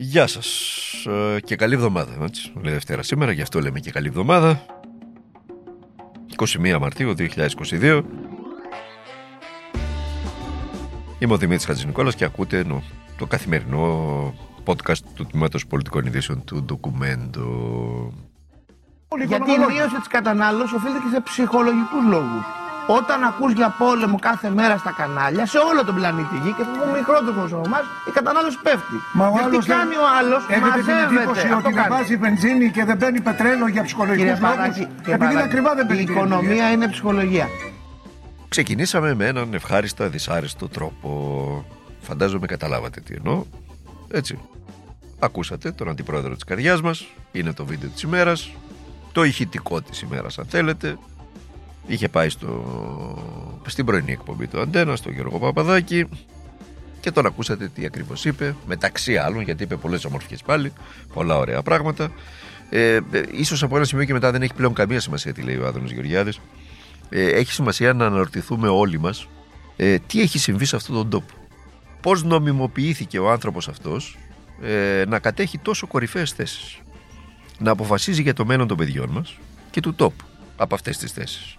Γεια σας ε, και καλή εβδομάδα. Έτσι. Λέει Δευτέρα σήμερα, γι' αυτό λέμε και καλή εβδομάδα. 21 Μαρτίου 2022. Είμαι ο Δημήτρης Χατζηνικόλας και ακούτε νο, το καθημερινό podcast του Τμήματος Πολιτικών Ειδήσεων του Ντοκουμέντο. Γιατί η μείωση της κατανάλωσης οφείλεται και σε ψυχολογικούς λόγους. Όταν ακούς για πόλεμο κάθε μέρα στα κανάλια, σε όλο τον πλανήτη Γη και θα πούμε μικρότερο από εμά, η κατανάλωση πέφτει. Μα ο Γιατί άλλος δεν- κάνει ο άλλος, Έχετε την εντύπωση μαζεύεται. ότι δεν βάζει βενζίνη και δεν παίρνει πετρέλαιο για ψυχολογικούς Κύριε λόγους; Παράκη, κύριε Επειδή είναι Παράκη, ακριβά δεν η παίρνει. οικονομία είναι ψυχολογία. Ξεκινήσαμε με έναν ευχάριστα δυσάρεστο τρόπο. Φαντάζομαι καταλάβατε τι εννοώ. Έτσι. Ακούσατε τον αντιπρόεδρο της καρδιάς μας. Είναι το βίντεο της ημέρας. Το ηχητικό της ημέρας αν θέλετε. Είχε πάει στο... στην πρωινή εκπομπή του Αντένα, στον Γιώργο Παπαδάκη. Και τον ακούσατε τι ακριβώς είπε. Μεταξύ άλλων, γιατί είπε πολλές ομορφιές πάλι. Πολλά ωραία πράγματα. Ε, ε, ίσως από ένα σημείο και μετά δεν έχει πλέον καμία σημασία τι λέει ο Άδωνος Γεωργιάδης ε, έχει σημασία να αναρωτηθούμε όλοι μας ε, τι έχει συμβεί σε αυτόν τον τόπο. Πώς νομιμοποιήθηκε ο άνθρωπος αυτός ε, να κατέχει τόσο κορυφαίες θέσεις. Να αποφασίζει για το μέλλον των παιδιών μας και του τόπου από αυτές τις θέσεις.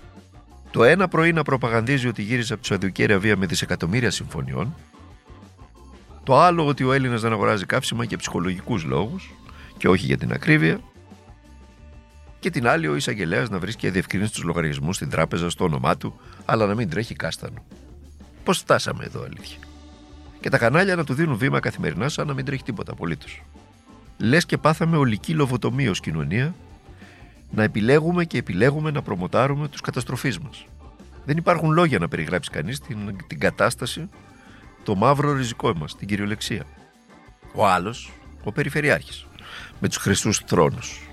Το ένα πρωί να προπαγανδίζει ότι γύρισε από τη Σαουδική Αραβία με δισεκατομμύρια συμφωνιών. Το άλλο ότι ο Έλληνας δεν αγοράζει καύσιμα για ψυχολογικούς λόγους και όχι για την ακρίβεια και την άλλη ο εισαγγελέας να βρίσκει διευκρινήσει τους λογαριασμούς στην τράπεζα στο όνομά του, αλλά να μην τρέχει κάστανο. Πώς φτάσαμε εδώ, αλήθεια. Και τα κανάλια να του δίνουν βήμα καθημερινά σαν να μην τρέχει τίποτα απολύτως. Λες και πάθαμε ολική λοβοτομία ως κοινωνία να επιλέγουμε και επιλέγουμε να προμοτάρουμε τους καταστροφείς μας. Δεν υπάρχουν λόγια να περιγράψει κανείς την, την κατάσταση, το μαύρο ριζικό μας, την κυριολεξία. Ο άλλος, ο Περιφερειάρχης, με τους χρυσούς θρόνους,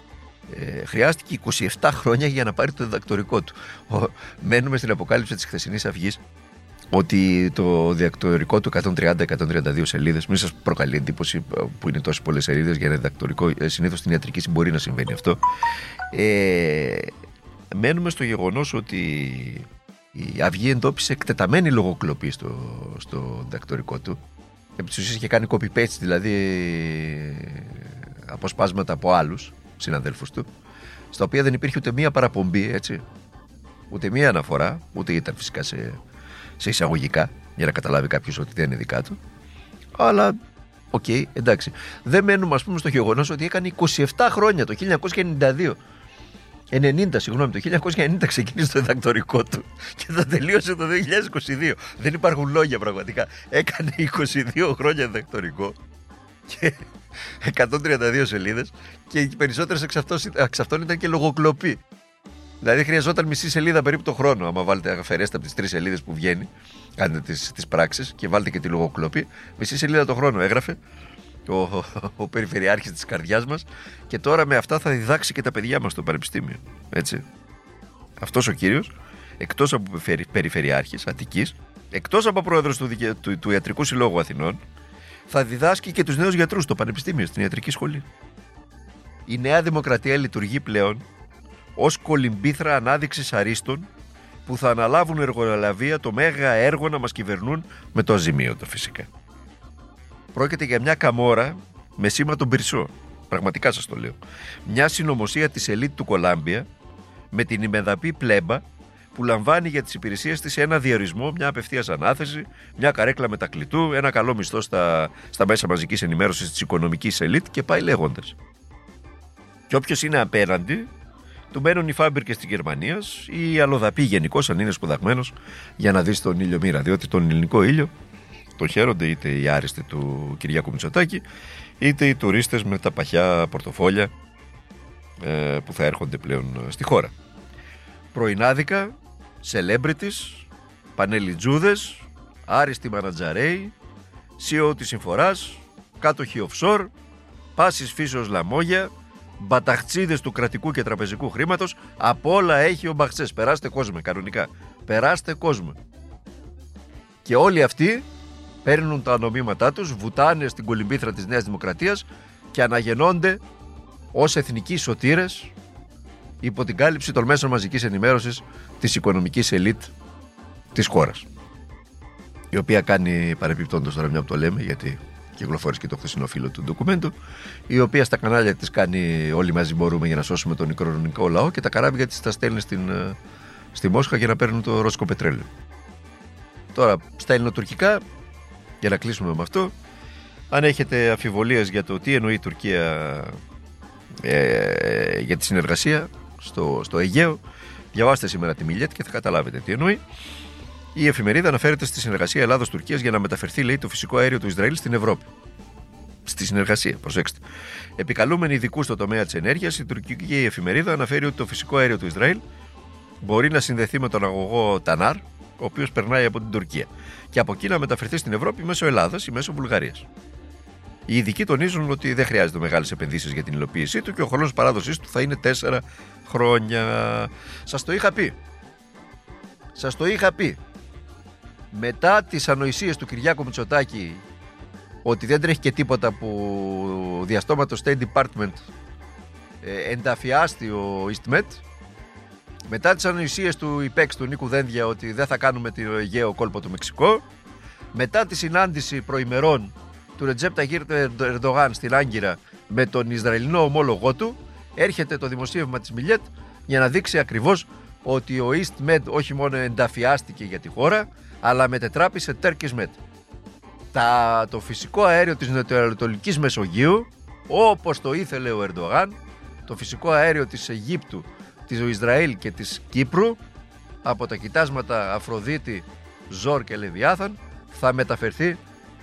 ε, χρειάστηκε 27 χρόνια για να πάρει το διδακτορικό του. Ο, μένουμε στην αποκάλυψη της χθεσινής αυγής ότι το διδακτορικό του 130-132 σελίδες μην σας προκαλεί εντύπωση ε, που είναι τόσες πολλές σελίδες για ένα διδακτορικό ε, συνήθως στην ιατρική μπορεί να συμβαίνει αυτό ε, μένουμε στο γεγονός ότι η Αυγή εντόπισε εκτεταμένη λογοκλοπή στο, στο διδακτορικό του επί της ουσίας είχε κάνει copy-paste δηλαδή αποσπάσματα από άλλους συναδέλφους του, στα οποία δεν υπήρχε ούτε μία παραπομπή, έτσι. Ούτε μία αναφορά, ούτε ήταν φυσικά σε, σε εισαγωγικά, για να καταλάβει κάποιος ότι δεν είναι δικά του. Αλλά, οκ, εντάξει. Δεν μένουμε, ας πούμε, στο γεγονός ότι έκανε 27 χρόνια, το 1992. 90, συγγνώμη, το 1990 ξεκίνησε το διδακτορικό του και θα τελείωσε το 2022. Δεν υπάρχουν λόγια πραγματικά. Έκανε 22 χρόνια διδακτορικό και 132 σελίδες και οι περισσότερες εξ, αυτών- εξ αυτών ήταν και λογοκλοπή. Δηλαδή χρειαζόταν μισή σελίδα περίπου το χρόνο. Άμα βάλετε, αφαιρέστε από τις τρεις σελίδες που βγαίνει, κάνετε τις τις πράξεις και βάλτε και τη λογοκλοπή, μισή σελίδα το χρόνο έγραφε ο, ο, ο περιφερειάρχης της καρδιάς μας και τώρα με αυτά θα διδάξει και τα παιδιά μας στο πανεπιστήμιο. Έτσι. Αυτός ο κύριος, εκτός από περιφερει- περιφερειάρχης Αττικής, εκτός από πρόεδρος του, δικαι- του, του Ιατρικού Συλλόγου Αθηνών, θα διδάσκει και τους νέους γιατρούς στο πανεπιστήμιο, στην ιατρική σχολή. Η Νέα Δημοκρατία λειτουργεί πλέον ως κολυμπήθρα ανάδειξης αρίστων που θα αναλάβουν εργολαβία το μέγα έργο να μας κυβερνούν με το αζημίωτο φυσικά. Πρόκειται για μια καμόρα με σήμα τον Πυρσό. Πραγματικά σας το λέω. Μια συνωμοσία της ελίτ του Κολάμπια με την ημεδαπή πλέμπα που λαμβάνει για τις υπηρεσίες της ένα διορισμό, μια απευθείας ανάθεση, μια καρέκλα μετακλητού, ένα καλό μισθό στα, στα μέσα μαζικής ενημέρωσης της οικονομικής ελίτ και πάει λέγοντας. Και όποιος είναι απέναντι, του μένουν οι φάμπρικε τη Γερμανία ή οι αλλοδαποί γενικώς, αν είναι σπουδαγμένος, για να δεις τον ήλιο μοίρα. Διότι τον ελληνικό ήλιο τον χαίρονται είτε οι άριστοι του Κυριάκου Μητσοτάκη, είτε οι τουρίστες με τα παχιά πορτοφόλια ε, που θα έρχονται πλέον ε, στη χώρα. Πρωινάδικα, celebrities, πανελιτζούδες, άριστοι μανατζαρέοι, CEO της συμφοράς, κάτοχοι offshore, πάσης φύσεως λαμόγια, μπαταχτσίδες του κρατικού και τραπεζικού χρήματος, από όλα έχει ο Μπαχτσές. Περάστε κόσμο κανονικά. Περάστε κόσμο. Και όλοι αυτοί παίρνουν τα νομίματά τους, βουτάνε στην κολυμπήθρα της Νέας Δημοκρατίας και αναγεννώνται ως εθνικοί σωτήρες υπό την κάλυψη των μέσων μαζικής ενημέρωσης της οικονομικής ελίτ της χώρας. Η οποία κάνει παρεπιπτόντως τώρα μια που το λέμε γιατί κυκλοφόρησε και το χθεσινό φίλο του ντοκουμέντου, η οποία στα κανάλια της κάνει Όλοι μαζί μπορούμε για να σώσουμε τον οικονομικό λαό και τα καράβια της τα στέλνει στην, ε, στη Μόσχα για να παίρνουν το ρώσικο πετρέλαιο. Τώρα, στα ελληνοτουρκικά, για να κλείσουμε με αυτό, αν έχετε αφιβολίες για το τι εννοεί η Τουρκία ε, για τη συνεργασία στο, στο Αιγαίο, διαβάστε σήμερα τη Μιλιέτ και θα καταλάβετε τι εννοεί. Η εφημερίδα αναφέρεται στη συνεργασία Ελλάδα-Τουρκία για να μεταφερθεί, λέει, το φυσικό αέριο του Ισραήλ στην Ευρώπη. Στη συνεργασία, προσέξτε. Επικαλούμενοι ειδικούς στο τομέα της ενέργειας, η τουρκική εφημερίδα αναφέρει ότι το φυσικό αέριο του Ισραήλ μπορεί να συνδεθεί με τον αγωγό Τανάρ, ο οποίος περνάει από την Τουρκία, και από εκεί να μεταφερθεί στην Ευρώπη μέσω Ελλάδας ή μέσω Βουλγαρίας. Οι ειδικοί τονίζουν ότι δεν χρειάζεται μεγάλες επενδύσεις για την υλοποίησή του και ο χρόνος παράδοσή του θα είναι 4 χρόνια. Σας το είχα πει. Σας το είχα πει. Μετά τις ανοησίες του Κυριάκου Μητσοτάκη ότι δεν τρέχει και τίποτα που διαστόματο State Department ε, ενταφιάστη ο EastMed μετά τις ανοησίες του ΙΠΕΞ του Νίκου Δένδια ότι δεν θα κάνουμε το Αιγαίο κόλπο του Μεξικό. Μετά τη συνάντηση προημερών του Ρετζέπτα Ταγίρ Ερντογάν στην Άγκυρα με τον Ισραηλινό ομόλογό του έρχεται το δημοσίευμα της Μιλιέτ για να δείξει ακριβώς ότι ο EastMed όχι μόνο ενταφιάστηκε για τη χώρα αλλά μετετράπη σε Turkish Med. Τα, το φυσικό αέριο της Νοτιοανατολικής Μεσογείου όπως το ήθελε ο Ερντογάν το φυσικό αέριο της Αιγύπτου της Ισραήλ και της Κύπρου από τα κοιτάσματα Αφροδίτη, Ζόρ και Λεβιάθαν θα μεταφερθεί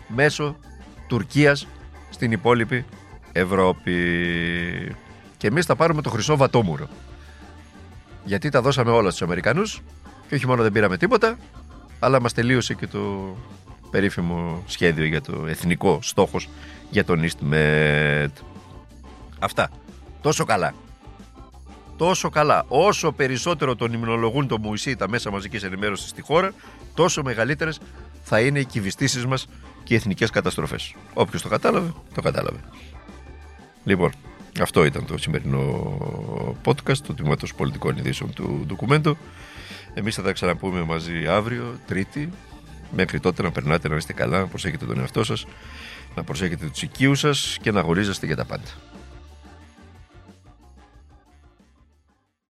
μέσω Τουρκίας στην υπόλοιπη Ευρώπη. Και εμείς θα πάρουμε το χρυσό βατόμουρο. Γιατί τα δώσαμε όλα στους Αμερικανούς και όχι μόνο δεν πήραμε τίποτα, αλλά μας τελείωσε και το περίφημο σχέδιο για το εθνικό στόχος για τον EastMed. Αυτά. Τόσο καλά τόσο καλά. Όσο περισσότερο τον υμνολογούν το Μουησί τα μέσα μαζικής ενημέρωσης στη χώρα, τόσο μεγαλύτερες θα είναι οι κυβιστήσεις μας και οι εθνικές καταστροφές. Όποιος το κατάλαβε, το κατάλαβε. Λοιπόν, αυτό ήταν το σημερινό podcast του Τμήματος Πολιτικών Ειδήσεων του ντοκουμέντου. Εμείς θα τα ξαναπούμε μαζί αύριο, Τρίτη. Μέχρι τότε να περνάτε να είστε καλά, να προσέχετε τον εαυτό σας, να προσέχετε τους οικείους σας και να αγορίζεστε για τα πάντα.